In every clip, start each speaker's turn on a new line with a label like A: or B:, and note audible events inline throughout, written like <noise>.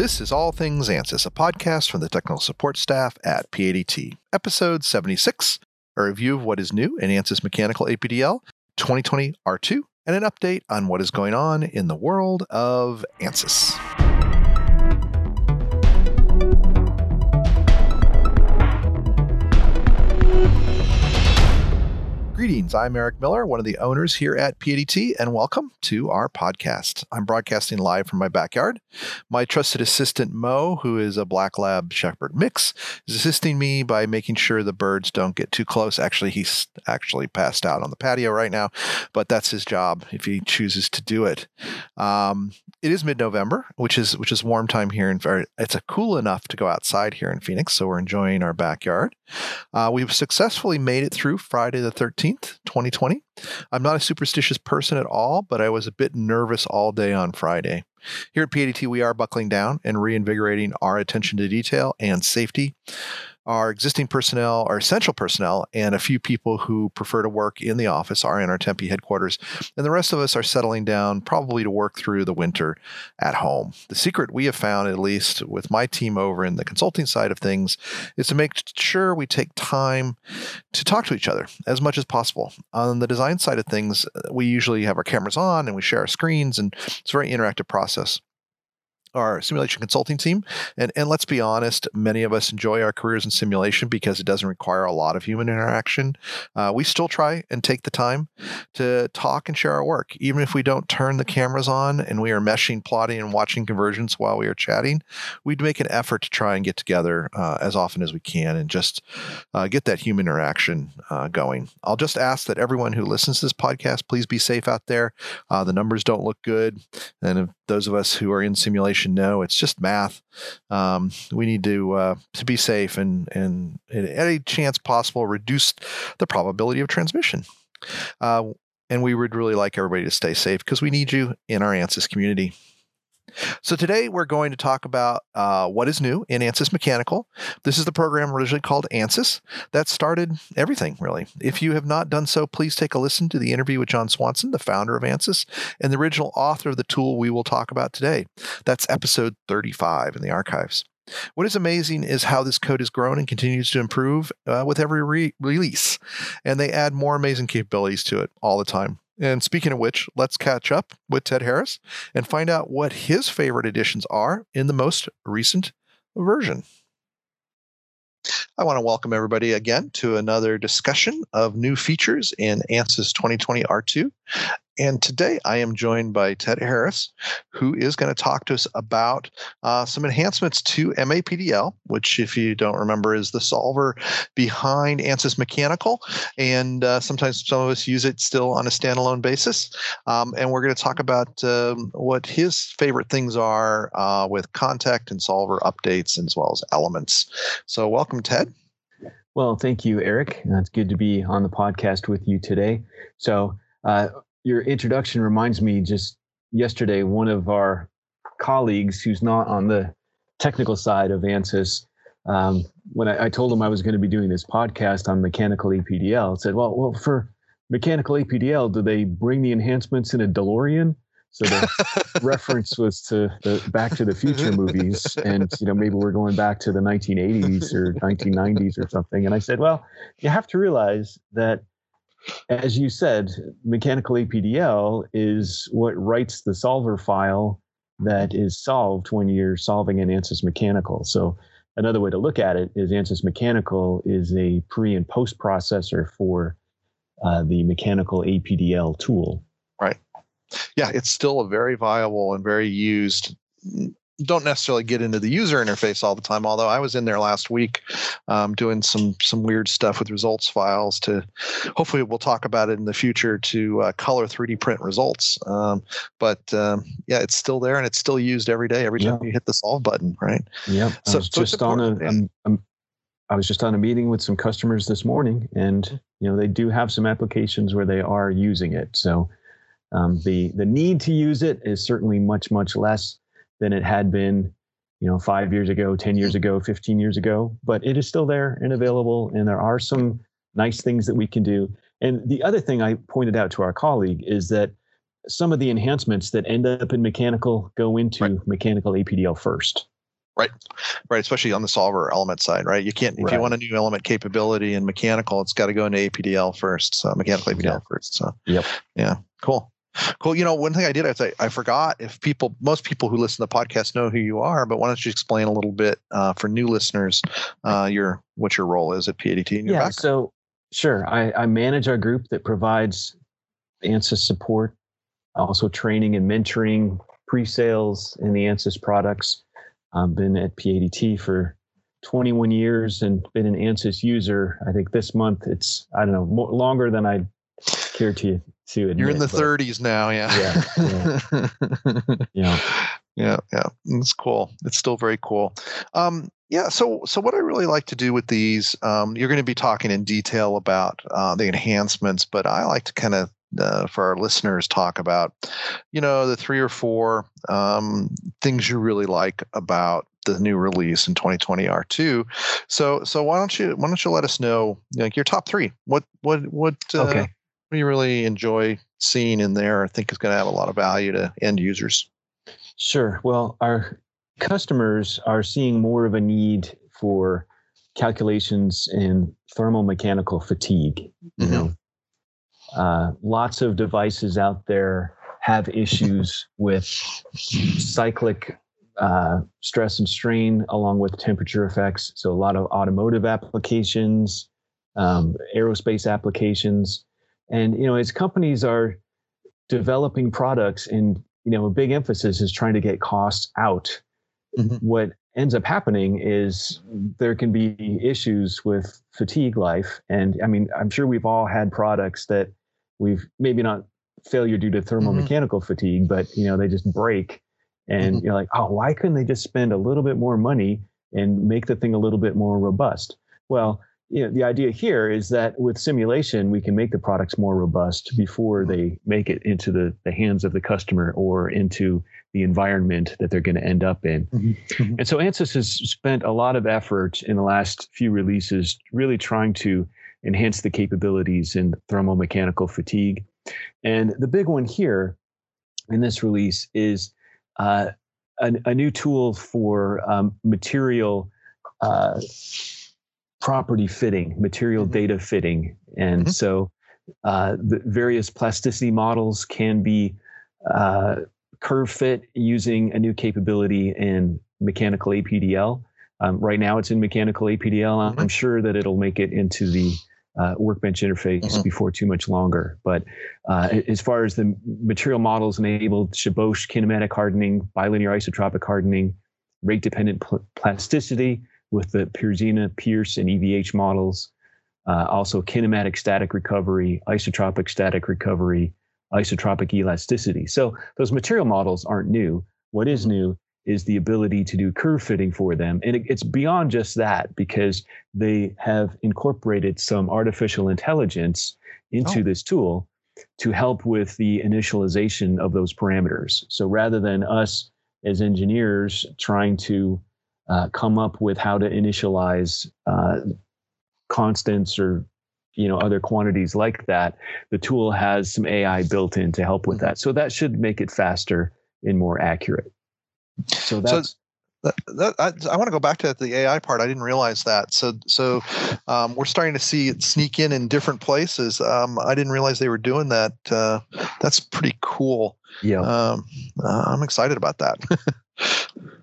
A: This is All Things ANSYS, a podcast from the technical support staff at PADT. Episode 76, a review of what is new in ANSYS Mechanical APDL 2020 R2, and an update on what is going on in the world of ANSYS. Greetings. I'm Eric Miller, one of the owners here at PADT, and welcome to our podcast. I'm broadcasting live from my backyard. My trusted assistant, Mo, who is a Black Lab Shepherd mix, is assisting me by making sure the birds don't get too close. Actually, he's actually passed out on the patio right now, but that's his job if he chooses to do it. Um, it is mid-November, which is which is warm time here, and it's a cool enough to go outside here in Phoenix, so we're enjoying our backyard. Uh, we've successfully made it through Friday the 13th 13th, 2020. I'm not a superstitious person at all, but I was a bit nervous all day on Friday. Here at PADT, we are buckling down and reinvigorating our attention to detail and safety our existing personnel, our essential personnel, and a few people who prefer to work in the office are in our Tempe headquarters. And the rest of us are settling down probably to work through the winter at home. The secret we have found, at least with my team over in the consulting side of things, is to make sure we take time to talk to each other as much as possible. On the design side of things, we usually have our cameras on and we share our screens, and it's a very interactive process our simulation consulting team. And, and let's be honest, many of us enjoy our careers in simulation because it doesn't require a lot of human interaction. Uh, we still try and take the time to talk and share our work. Even if we don't turn the cameras on and we are meshing, plotting, and watching conversions while we are chatting, we'd make an effort to try and get together uh, as often as we can and just uh, get that human interaction uh, going. I'll just ask that everyone who listens to this podcast, please be safe out there. Uh, the numbers don't look good. And those of us who are in simulation, know it's just math. Um, we need to uh, to be safe and and at any chance possible reduce the probability of transmission. Uh, and we would really like everybody to stay safe because we need you in our ANSYS community. So today we're going to talk about uh, what is new in ANSYS Mechanical. This is the program originally called ANSYS that started everything, really. If you have not done so, please take a listen to the interview with John Swanson, the founder of ANSYS, and the original author of the tool we will talk about today. That's episode 35 in the archives. What is amazing is how this code has grown and continues to improve uh, with every re- release, and they add more amazing capabilities to it all the time. And speaking of which, let's catch up with Ted Harris and find out what his favorite editions are in the most recent version. I want to welcome everybody again to another discussion of new features in ANSYS 2020 R2. And today I am joined by Ted Harris, who is going to talk to us about uh, some enhancements to MAPDL, which, if you don't remember, is the solver behind ANSYS Mechanical. And uh, sometimes some of us use it still on a standalone basis. Um, and we're going to talk about um, what his favorite things are uh, with contact and solver updates as well as elements. So, welcome, Ted.
B: Well, thank you, Eric. It's good to be on the podcast with you today. So, uh, your introduction reminds me just yesterday, one of our colleagues who's not on the technical side of ANSYS, um, when I, I, told him I was going to be doing this podcast on mechanical APDL, said, well, well, for mechanical APDL, do they bring the enhancements in a DeLorean? So the <laughs> reference was to the Back to the Future movies, and you know maybe we're going back to the 1980s or 1990s or something. And I said, well, you have to realize that as you said, mechanical APDL is what writes the solver file that is solved when you're solving an ANSYS mechanical. So another way to look at it is ANSYS mechanical is a pre and post processor for uh, the mechanical APDL tool.
A: Right. Yeah, it's still a very viable and very used don't necessarily get into the user interface all the time. Although I was in there last week um, doing some some weird stuff with results files to hopefully we'll talk about it in the future to uh, color 3D print results. Um, but um, yeah, it's still there and it's still used every day. Every time yeah. you hit the solve button, right?
B: Yeah. So, I was so just on a. I'm, I'm, I was just on a meeting with some customers this morning, and you know they do have some applications where they are using it. So um, the the need to use it is certainly much much less than it had been, you know, five years ago, 10 years ago, 15 years ago, but it is still there and available. And there are some nice things that we can do. And the other thing I pointed out to our colleague is that some of the enhancements that end up in mechanical go into right. mechanical APDL first.
A: Right, right. Especially on the solver element side, right? You can't if right. you want a new element capability in mechanical, it's got to go into APDL first. So mechanical APDL yeah. first. So
B: yep,
A: yeah, cool. Cool. You know, one thing I did I, I forgot if people, most people who listen to the podcast know who you are, but why don't you explain a little bit uh, for new listeners, uh, your what your role is at PADT?
B: yeah. Background. So sure, I, I manage our group that provides ANSYS support, also training and mentoring, pre-sales in the ANSYS products. I've been at PADT for 21 years and been an ANSYS user. I think this month it's I don't know more, longer than I care to to admit.
A: You're in the 30s now, yeah.
B: Yeah.
A: Yeah. <laughs> yeah. yeah. Yeah. It's cool. It's still very cool. Um, yeah. So, so what I really like to do with these, um, you're going to be talking in detail about uh, the enhancements, but I like to kind of uh, for our listeners talk about you know the three or four um, things you really like about the new release in 2020 R2. So so why don't you why don't you let us know like your top three? What what what uh, okay you really enjoy seeing in there? I think is going to have a lot of value to end users.
B: Sure. Well, our customers are seeing more of a need for calculations in thermal mechanical fatigue. You mm-hmm. know, uh, lots of devices out there have issues with cyclic uh, stress and strain along with temperature effects. So a lot of automotive applications, um, aerospace applications, and you know, as companies are developing products, and you know, a big emphasis is trying to get costs out. Mm-hmm. What ends up happening is there can be issues with fatigue life, and I mean, I'm sure we've all had products that we've maybe not failure due to thermomechanical mm-hmm. fatigue, but you know, they just break, and mm-hmm. you're like, oh, why couldn't they just spend a little bit more money and make the thing a little bit more robust? Well, you know, the idea here is that with simulation, we can make the products more robust before they make it into the, the hands of the customer or into the environment that they're going to end up in. Mm-hmm. mm-hmm. And so ANSYS has spent a lot of effort in the last few releases really trying to enhance the capabilities in thermomechanical fatigue. And the big one here in this release is uh, a, a, new tool for um, material. Uh, property fitting, material mm-hmm. data fitting. And mm-hmm. so uh, the various plasticity models can be uh, curve fit using a new capability in mechanical APDL. Um, right now it's in mechanical APDL. Mm-hmm. I'm sure that it'll make it into the uh, workbench interface mm-hmm. before too much longer. But uh, as far as the material models enabled, Chaboche kinematic hardening, bilinear isotropic hardening, rate dependent pl- plasticity, with the Perzyna, Peirce, and EVH models. Uh, also, kinematic static recovery, isotropic static recovery, isotropic elasticity. So, those material models aren't new. What is mm-hmm. new is the ability to do curve fitting for them. And it, it's beyond just that because they have incorporated some artificial intelligence into oh. this tool to help with the initialization of those parameters. So rather than us as engineers trying to uh, come up with how to initialize uh, constants or you know other quantities like that the tool has some ai built in to help with that so that should make it faster and more accurate so that's
A: so- that, that, I, I, want to go back to the AI part. I didn't realize that. So, so um, we're starting to see it sneak in in different places. Um, I didn't realize they were doing that. Uh, that's pretty cool.
B: Yeah,
A: um, uh, I'm excited about that. <laughs>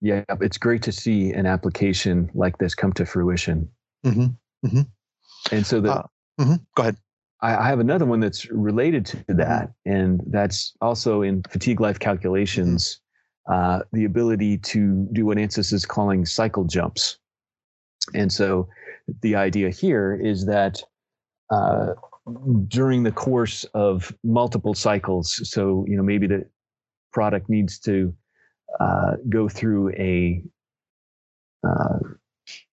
B: Yeah, it's great to see an application like this come to fruition.
A: Mm-hmm. Mm-hmm.
B: And so the
A: uh, mm-hmm. go ahead.
B: I, I, have another one that's related to that, and that's also in fatigue life calculations. Uh, the ability to do what ANSYS is calling cycle jumps. And so the idea here is that uh, during the course of multiple cycles, so you know maybe the product needs to uh, go through a, uh,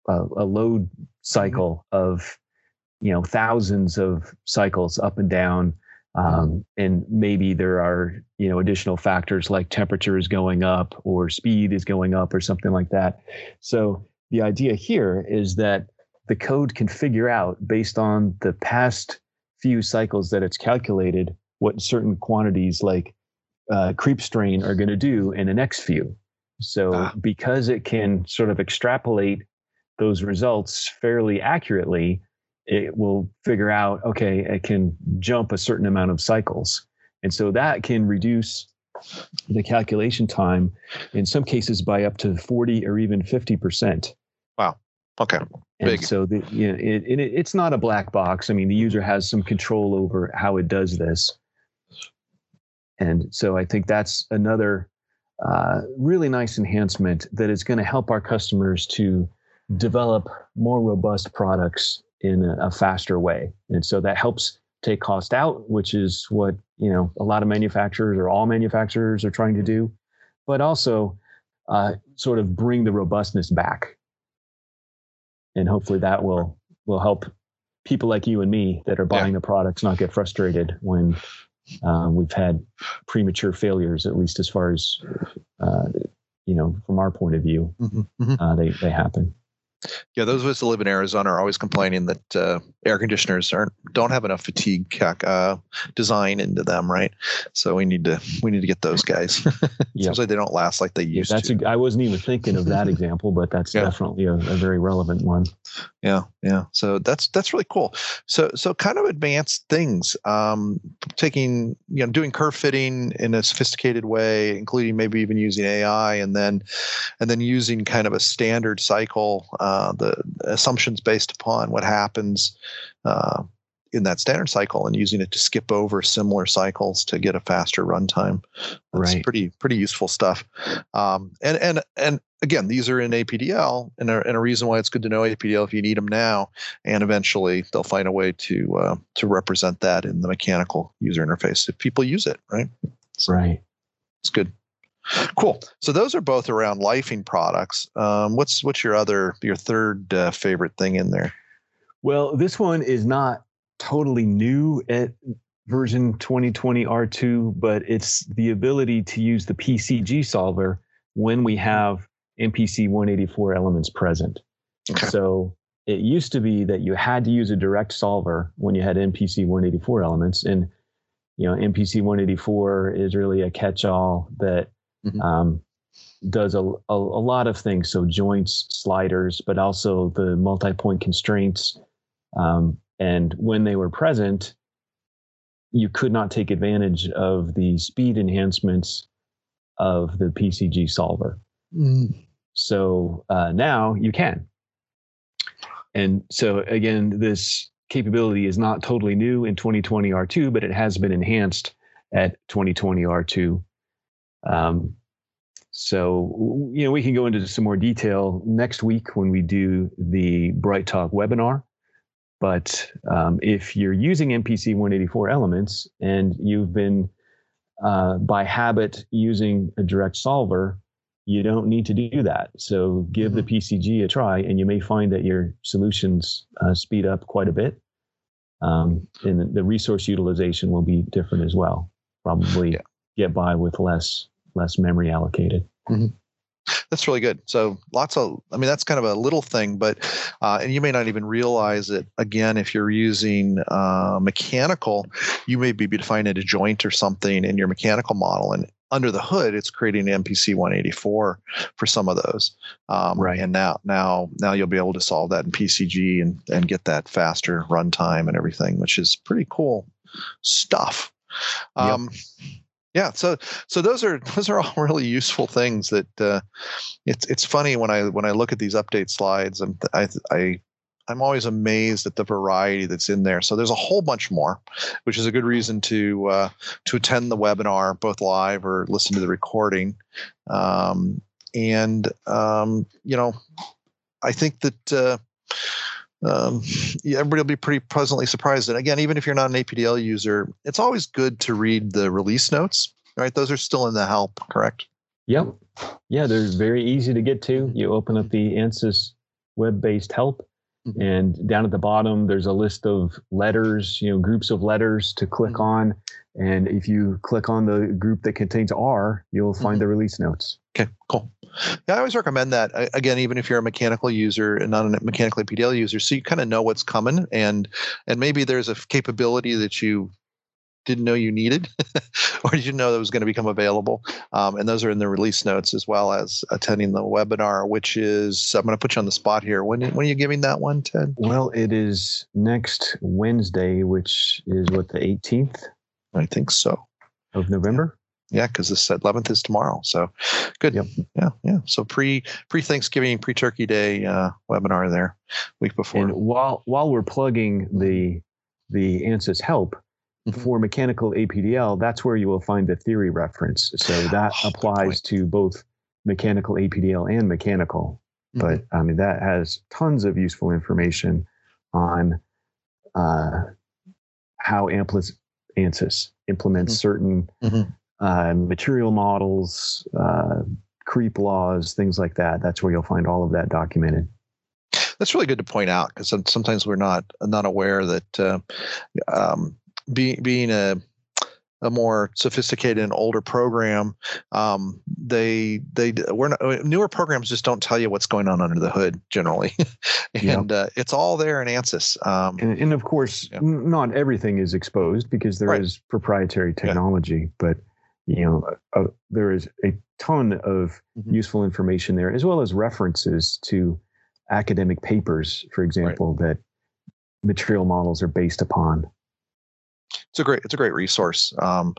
B: a, load cycle of you know thousands of cycles up and down. Um, and maybe there are you know additional factors like temperature is going up or speed is going up or something like that. So the idea here is that the code can figure out based on the past few cycles that it's calculated what certain quantities like uh, creep strain are going to do in the next few. So ah. because it can sort of extrapolate those results fairly accurately, it will figure out okay, it can jump a certain amount of cycles, and so that can reduce the calculation time in some cases by up to 40 or even 50 percent.
A: Wow. Okay. Big.
B: And so the, you know, it, it, it's not a black box. I mean, the user has some control over how it does this. And so I think that's another uh, really nice enhancement that is going to help our customers to develop more robust products in a, a faster way. And so that helps take cost out, which is what you know a lot of manufacturers or all manufacturers are trying to do, but also uh, sort of bring the robustness back and hopefully that will will help people like you and me that are buying yeah. the products not get frustrated when um, we've had premature failures, at least as far as uh, you know from our point of view, mm-hmm. Mm-hmm. Uh, they they happen.
A: Yeah, those of us that live in Arizona are always complaining that uh, air conditioners aren't don't have enough fatigue uh, design into them, right? So we need to we need to get those guys. yep. <laughs> Seems like they don't last like they used
B: yeah, that's
A: to.
B: A, I wasn't even thinking of that <laughs> example, but that's yeah. definitely a, a, very relevant one.
A: Yeah, yeah. So that's that's really cool. So so kind of advanced things, um, taking you know doing curve fitting in a sophisticated way, including maybe even using AI, and then and then using kind of a standard cycle. Uh, the assumptions based upon what happens uh, in that standard cycle and using it to skip over similar cycles to get a faster runtime. That's right. pretty pretty useful stuff. Um, and and and again, these are in APDL, and a, and a reason why it's good to know APDL if you need them now, and eventually they'll find a way to uh, to represent that in the mechanical user interface if people use it. Right.
B: So right.
A: It's good. Cool. So those are both around lifing products. Um, what's what's your other your third uh, favorite thing in there?
B: Well, this one is not totally new at version 2020 R2, but it's the ability to use the PCG solver when we have MPC 184 elements present. Okay. So it used to be that you had to use a direct solver when you had MPC 184 elements, and you know MPC 184 is really a catch-all that mm-hmm. um, does a, a, a, lot of things. So joints, sliders, but also the multi-point constraints. Um, and when they were present, you could not take advantage of the speed enhancements of the PCG solver. Mm. So uh, now you can. And so again, this capability is not totally new in 2020 R2, but it has been enhanced at 2020 R2 um, so, you know, we can go into some more detail next week when we do the BrightTALK webinar. But um, if you're using MPC 184 elements and you've been uh, by habit using a direct solver, you don't need to do that. So give mm-hmm. the PCG a try, and you may find that your solutions uh, speed up quite a bit. Um, and the resource utilization will be different as well. Probably yeah. get by with less less memory allocated. Mm-hmm.
A: That's really good. So lots of, I mean, that's kind of a little thing, but, uh, and you may not even realize it. Again, if you're using uh, mechanical, you may be defining a joint or something in your mechanical model, and under the hood, it's creating MPC 184 for some of those. Um, right. And now, now, now you'll be able to solve that in PCG and and get that faster runtime and everything, which is pretty cool stuff. Um, yep yeah so so those are <laughs> those are all really useful things that uh, it's it's funny when i when i look at these update slides i'm i i I'm always amazed at the variety that's in there. So there's a whole bunch more, which is a good reason to uh, to attend the webinar, both live or listen to the recording. Um, and um, you know, I think that uh, um, yeah, everybody will be pretty pleasantly surprised. And again, even if you're not an APDL user, it's always good to read the release notes. Right, those are still in the help, correct?
B: Yep. Yeah, they're very easy to get to. You open up the ANSYS web-based help, mm-hmm. and down at the bottom there's a list of letters, you know, groups of letters to click mm-hmm. on. And if you click on the group that contains R, you'll find mm-hmm. the release notes.
A: Okay, cool. Yeah, I always recommend that. Again, even if you're a mechanical user and not a mechanical PDL user, so you kind of know what's coming, and and maybe there's a capability that you didn't know you needed, <laughs> or did you know that was going to become available? Um, and those are in the release notes as well as attending the webinar, which is I'm going to put you on the spot here. When when are you giving that one, Ted?
B: Well, it is next Wednesday, which is what the 18th.
A: I think so.
B: Of November.
A: Yeah, because the 11th is tomorrow. So good. Yep. Yeah, yeah. So pre pre Thanksgiving, pre Turkey Day uh, webinar there, week before.
B: And while while we're plugging the the ANSYS help, Mm-hmm. for mechanical APDL, that's where you will find the theory reference. So that oh, applies to both mechanical APDL and mechanical. Mm-hmm. But I mean, that has tons of useful information on uh, how Amplis ANSYS implements mm-hmm. certain mm-hmm. Uh, material models, uh, creep laws, things like that. That's where you'll find all of that documented
A: that's really good to point out because sometimes we're not not aware that uh, um, being being a a more sophisticated and older program, um, they they we're not, newer programs just don't tell you what's going on under the hood generally, <laughs> and uh, it's all there in ANSYS. Um,
B: and, and, of course, yeah. not everything is exposed because there right. is proprietary technology, yeah. but you know uh, there is a ton of mm-hmm. useful information there, as well as references to academic papers, for example, right. that material models are based upon
A: it's a great it's a great resource um,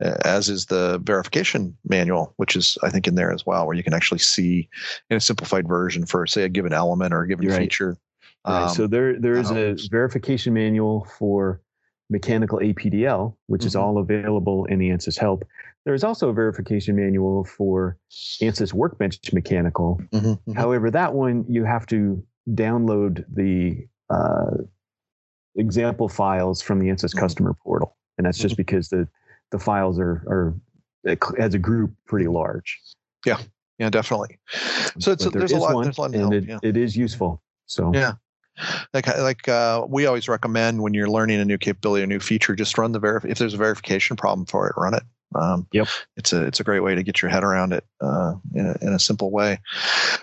A: as is the verification manual which is i think in there as well where you can actually see in a simplified version for say a given element or a given right. feature
B: right. Um, so there there is a verification manual for mechanical apdl which mm-hmm. is all available in the ansys help there is also a verification manual for ansys workbench mechanical mm-hmm. Mm-hmm. however that one you have to download the uh, example files from the ANSYS mm-hmm. customer portal, and that's just mm-hmm. because the the files are are as a group pretty large.
A: Yeah, yeah, definitely. So it's, there's, a lot, one, there's a lot.
B: and it, yeah. it is useful. So
A: yeah, like like uh, we always recommend when you're learning a new capability, a new feature, just run the verif. If there's a verification problem for it, run it. Um,
B: yep,
A: it's a it's a great way to get your head around it uh, in, a, in a simple way.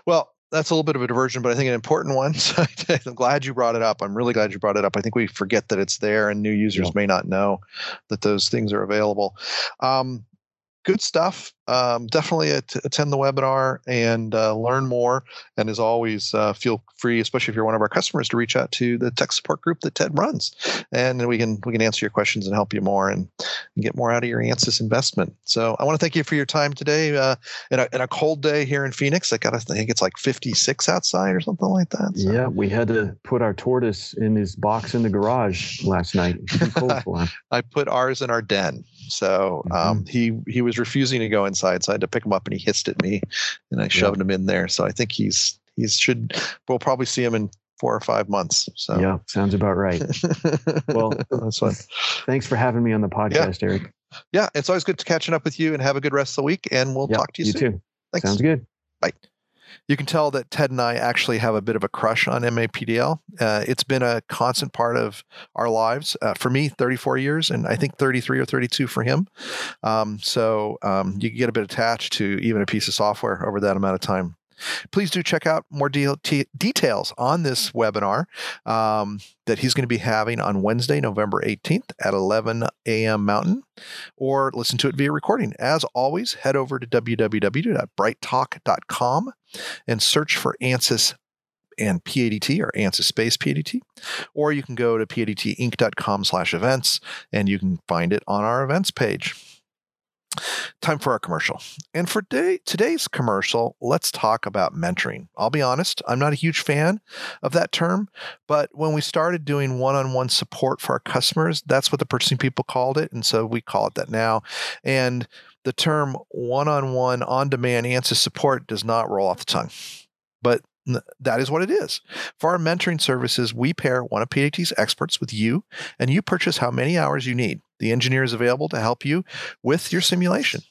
A: Well, that's a little bit of a diversion, but I think an important one. <laughs> So I'm glad you brought it up. I'm really glad you brought it up. I think we forget that it's there, and new users yeah. may not know that those things are available. Um, good stuff. Um, definitely attend the webinar and uh, learn more. And as always, uh, feel free, especially if you're one of our customers, to reach out to the tech support group that Ted runs, and we can we can answer your questions and help you more and, and get more out of your ANSYS investment. So I want to thank you for your time today. Uh, in, a, in a cold day here in Phoenix, I got to think it's like 56 outside or something like that.
B: So. Yeah, we had to put our tortoise in his box in the garage last night. <laughs>
A: I put ours in our den. So um, mm-hmm. he he was refusing to go inside, so I had to pick him up, and he hissed at me, and I shoved yeah. him in there. So I think he's he should we'll probably see him in four or five months. So
B: yeah, sounds about right. <laughs> well, that's fun. Thanks for having me on the podcast,
A: yeah.
B: Eric.
A: Yeah, it's always good to catching up with you, and have a good rest of the week. And we'll yep, talk to you,
B: you
A: soon.
B: too. Thanks. Sounds good.
A: Bye you can tell that Ted and I actually have a bit of a crush on MAPDL. Uh, it's been a constant part of our lives. Uh, for me, 34 years, and I think 33 or 32 for him. Um, so um, you get a bit attached to even a piece of software over that amount of time. Please do check out more de- t- details on this webinar um, that he's going to be having on Wednesday, November 18th at 11 a.m. Mountain, or listen to it via recording. As always, head over to www.brighttalk.com and search for ANSYS and PADT or ANSYS space PADT, or you can go to padtinc.com slash events and you can find it on our events page. Time for our commercial. And for day, today's commercial, let's talk about mentoring. I'll be honest, I'm not a huge fan of that term, but when we started doing one on one support for our customers, that's what the purchasing people called it. And so we call it that now. And the term one on one on demand ANSYS support does not roll off the tongue. But that is what it is. For our mentoring services, we pair one of PADT's experts with you, and you purchase how many hours you need. The engineer is available to help you with your simulation.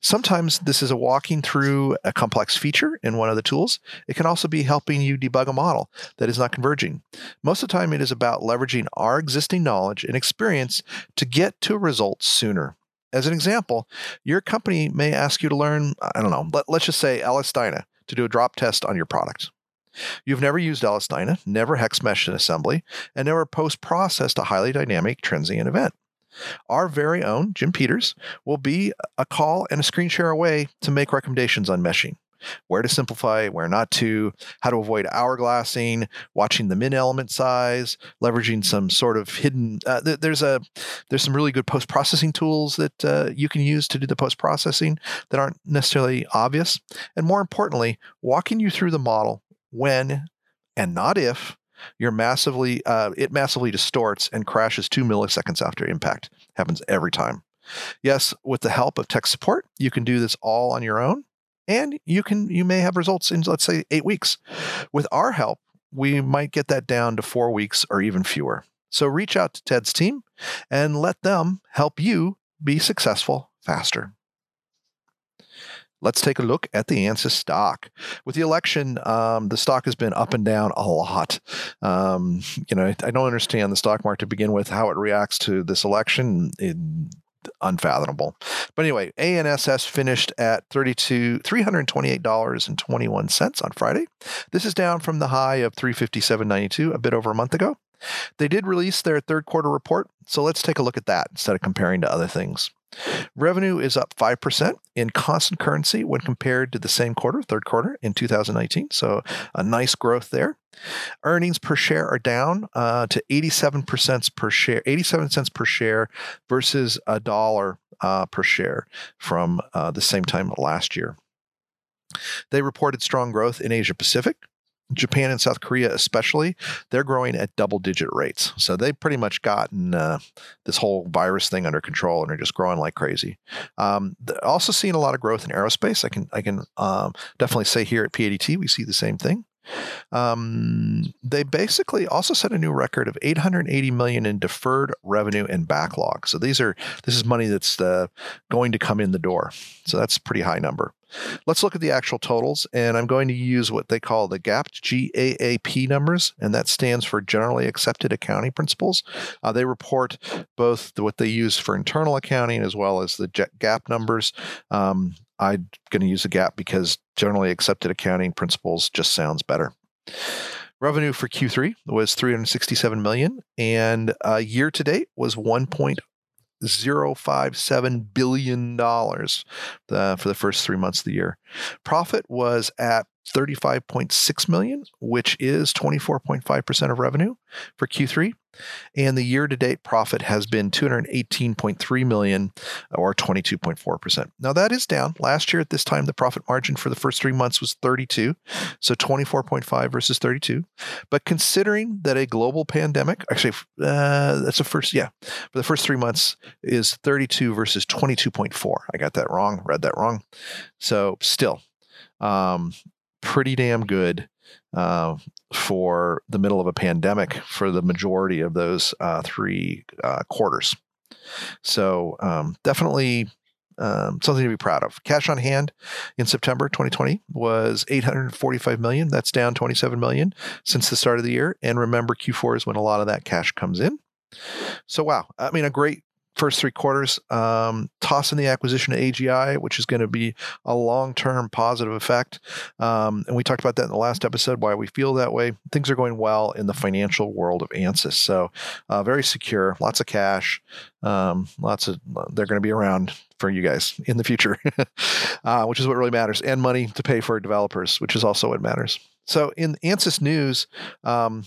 A: Sometimes this is a walking through a complex feature in one of the tools. It can also be helping you debug a model that is not converging. Most of the time, it is about leveraging our existing knowledge and experience to get to a result sooner. As an example, your company may ask you to learn, I don't know, let, us just say LS-DYNA to do a drop test on your product. You've never used LS-DYNA, never hex meshed an assembly, and never post processed a highly dynamic transient event. Our very own Jim Peters will be a call and a screen share away to make recommendations on meshing where to simplify, where not to, how to avoid hourglassing, watching the min element size, leveraging some sort of hidden. Uh, th- there's a there's some really good post processing tools that uh, you can use to do the post processing that aren't necessarily obvious, and more importantly, walking you through the model when and not if you're massively uh, it massively distorts and crashes two milliseconds after impact. Happens every time. Yes, with the help of tech support, you can do this all on your own and you can you may have results in let's say 8 weeks. With our help, we might get that down to 4 weeks or even fewer. So reach out to Ted's team and let them help you be successful faster. Let's take a look at the ANSYS stock. With the election, um, the stock has been up and down a lot. Um, you know, I don't understand the stock market to begin with, how it reacts to this election. It, unfathomable. But anyway, ANSS finished at 32, $328.21 on Friday. This is down from the high of 357.92 a bit over a month ago. They did release their third quarter report, so let's take a look at that instead of comparing to other things. Revenue is up 5% in constant currency when compared to the same quarter, third quarter in 2019. So a nice growth there. Earnings per share are down uh, to 87 cents per share, 87 cents per share versus a dollar uh, per share from uh, the same time last year. They reported strong growth in Asia Pacific, Japan and South Korea, especially, they're growing at double digit rates. So they've pretty much gotten uh, this whole virus thing under control and are just growing like crazy. Um, also seeing a lot of growth in aerospace. I can I can um, definitely say here at PADT we see the same thing. Um, they basically also set a new record of 880 million in deferred revenue and backlog. So these are this is money that's uh, going to come in the door. So that's a pretty high number. Let's look at the actual totals, and I'm going to use what they call the GAAP GAAP numbers, and that stands for Generally Accepted Accounting Principles. Uh, they report both what they use for internal accounting as well as the GAAP numbers. Um, I'm going to use the GAAP because Generally Accepted Accounting Principles just sounds better. Revenue for Q3 was 367 million, and uh, year to date was 1.057 billion dollars uh, for the first three months of the year. Profit was at 35.6 million, which is 24.5% of revenue for Q3. And the year-to-date profit has been 218.3 million or 22.4%. Now that is down. Last year at this time the profit margin for the first 3 months was 32, so 24.5 versus 32. But considering that a global pandemic, actually uh, that's the first yeah, for the first 3 months is 32 versus 22.4. I got that wrong, read that wrong. So still um, pretty damn good uh, for the middle of a pandemic for the majority of those uh, three uh, quarters. So um, definitely um, something to be proud of. Cash on hand in September 2020 was 845 million. That's down 27 million since the start of the year. And remember, Q4 is when a lot of that cash comes in. So wow, I mean, a great first three quarters. Um, toss in the acquisition of AGI, which is going to be a long term positive effect. Um, and we talked about that in the last episode, why we feel that way. Things are going well in the financial world of ANSYS. So, uh, very secure, lots of cash, um, lots of, they're going to be around for you guys in the future, <laughs> uh, which is what really matters, and money to pay for developers, which is also what matters. So, in ANSYS news, um,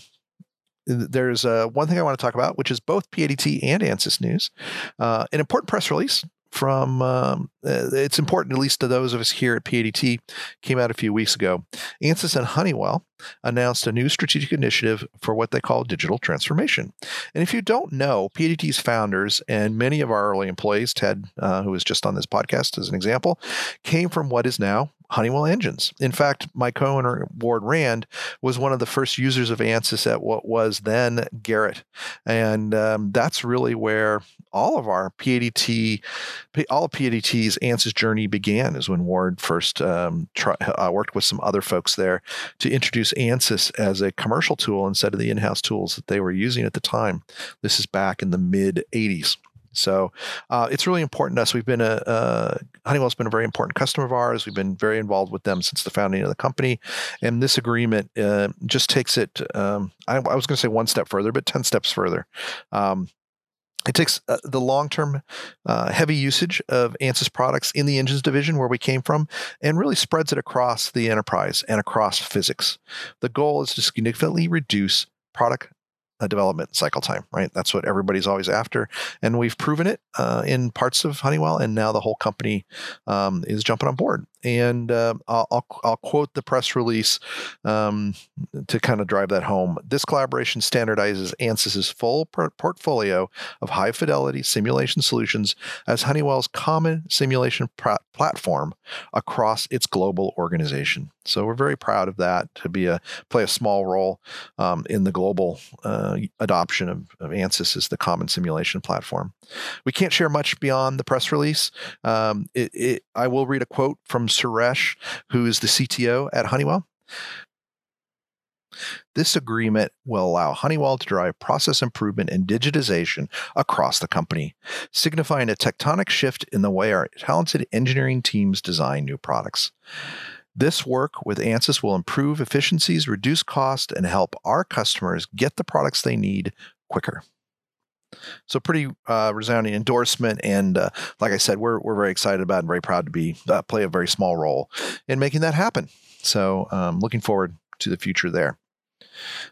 A: there's uh, one thing I want to talk about, which is both PADT and ANSYS News. Uh, an important press release from um, uh, it's important at least to those of us here at PADT came out a few weeks ago. ANSYS and Honeywell announced a new strategic initiative for what they call digital transformation. And if you don't know, PADT's founders and many of our early employees, Ted, uh, who was just on this podcast as an example, came from what is now Honeywell engines. In fact, my co-owner Ward Rand was one of the first users of ANSYS at what was then Garrett, and um, that's really where all of our PADT, all of PADT's ANSYS journey began. Is when Ward first um, try, uh, worked with some other folks there to introduce ANSYS as a commercial tool instead of the in-house tools that they were using at the time. This is back in the mid '80s. So uh, it's really important to us. We've been a, a Honeywell's been a very important customer of ours. We've been very involved with them since the founding of the company, and this agreement uh, just takes it. Um, I, I, was going to say one step further, but ten steps further. Um, it takes uh, the long term uh, heavy usage of ANSYS products in the engines division where we came from and really spreads it across the enterprise and across physics. The goal is to significantly reduce product a development cycle time, right? That's what everybody's always after, and we've proven it uh, in parts of Honeywell, and now the whole company um, is jumping on board. And uh, I'll, I'll, quote the press release um, to kind of drive that home. This collaboration standardizes ANSYS's full portfolio of high fidelity simulation solutions as Honeywell's common simulation pr- platform across its global organization. So we're very proud of that to be a play a small role um, in the global uh, adoption of, of ANSYS as the common simulation platform. We can't share much beyond the press release. Um, it, it, I will read a quote from Suresh, who is the CTO at Honeywell. This agreement will allow Honeywell to drive process improvement and digitization across the company, signifying a tectonic shift in the way our talented engineering teams design new products. This work with ANSYS will improve efficiencies, reduce cost, and help our customers get the products they need quicker. So pretty uh, resounding endorsement, and uh, like I said, we're we're very excited about and very proud to be uh, play a very small role in making that happen. So um, looking forward to the future there.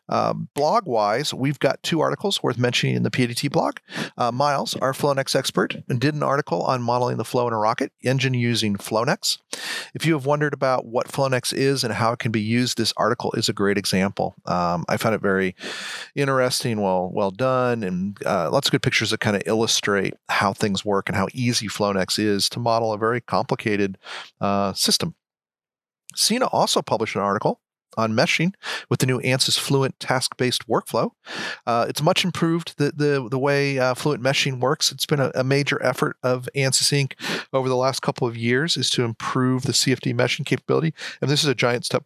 A: Um, blog wise, we've got two articles worth mentioning in the PADT blog. Uh, Miles, our FlowNex expert, did an article on modeling the flow in a rocket engine using FlowNex. If you have wondered about what FlowNex is and how it can be used, this article is a great example. Um, I found it very interesting, well, well done, and uh, lots of good pictures that kind of illustrate how things work and how easy FlowNex is to model a very complicated uh, system. Sina also published an article on meshing with the new ANSYS Fluent task-based workflow. Uh, it's much improved the the, the way uh, Fluent meshing works. It's been a, a, major effort of ANSYS Inc. over the last couple of years is to improve the CFD meshing capability, and this is a giant step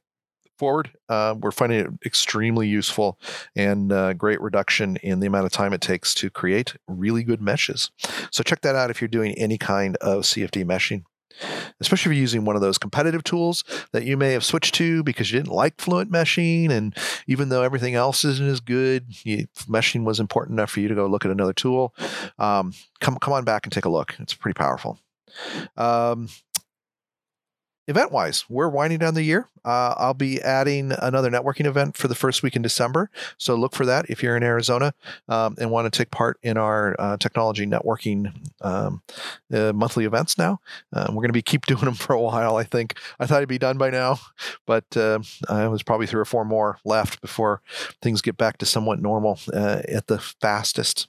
A: forward. Uh, we're finding it extremely useful and uh, great reduction in the amount of time it takes to create really good meshes. So check that out if you're doing any kind of CFD meshing especially if you're using one of those competitive tools that you may have switched to because you didn't like fluent meshing. And even though everything else isn't as good, you, meshing was important enough for you to go look at another tool. Um, come, come on back and take a look. It's pretty powerful. Um, event wise, we're winding down the year. Uh, I'll be adding another networking event for the first week in December. So look for that if you're in Arizona um, and want to take part in our uh, technology networking um, uh, monthly events now. Uh, we're going to be keep <laughs> doing them for a while, I think. I thought it'd be done by now, but uh, I was probably three or four more left before things get back to somewhat normal uh, at the fastest.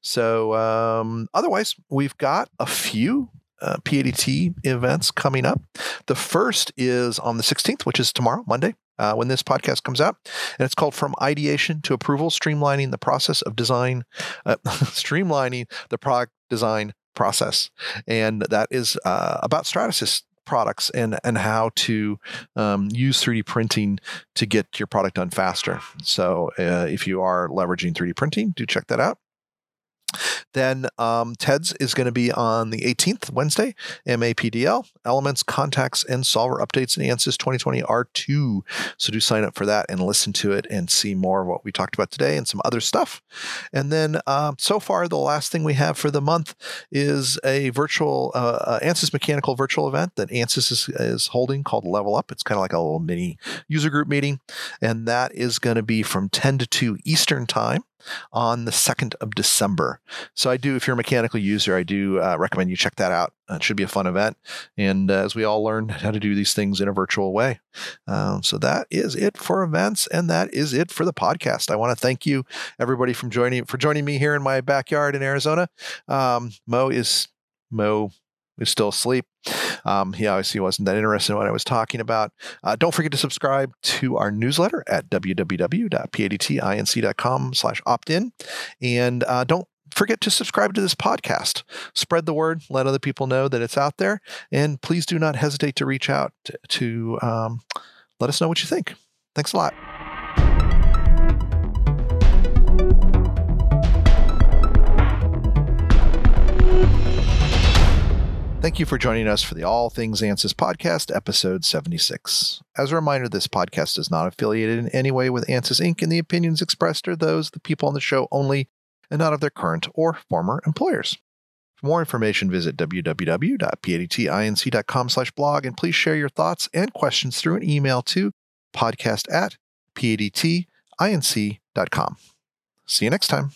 A: So, um, otherwise, we've got a few uh, PADT events coming up. The first is on the 16th, which is tomorrow, Monday. Uh, when this podcast comes out, and it's called "From Ideation to Approval: Streamlining the Process of Design, uh, <laughs> Streamlining the Product Design Process," and that is uh, about Stratasys products and and how to um, use 3D printing to get your product done faster. So, uh, if you are leveraging 3D printing, do check that out. Then um, Ted's is going to be on the 18th, Wednesday. MAPDL, Elements, Contacts, and Solver updates in ANSYS 2020 R2. So do sign up for that and listen to it and see more of what we talked about today and some other stuff. And then uh, so far, the last thing we have for the month is a virtual uh, uh, ANSYS mechanical virtual event that ANSYS is, is holding called Level Up. It's kind of like a little mini user group meeting. And that is going to be from 10 to 2 Eastern Time on the 2nd of December. So I do, if you're a mechanical user, I do uh, recommend you check that out. it should be a fun event. And uh, as we all learn <laughs> how to do these things in a virtual way. Um, so that is it for events. And that is it for the podcast. I want to thank you everybody from joining for joining me here in my backyard in Arizona. Um, Mo is Mo is still asleep. Um, he obviously wasn't that interested in what I was talking about. Uh, don't forget to subscribe to our newsletter at www.padtinc.com slash opt-in. And uh, don't forget to subscribe to this podcast. Spread the word. Let other people know that it's out there. And please do not hesitate to reach out to, to um, let us know what you think. Thanks a lot. Thank you for joining us for the All Things ANSYS podcast, episode 76. As a reminder, this podcast is not affiliated in any way with ANSYS Inc., and the opinions expressed are those of the people on the show only and not of their current or former employers. For more information, visit www.padtinc.com slash blog, and please share your thoughts and questions through an email to podcast at padtinc.com. See you next time.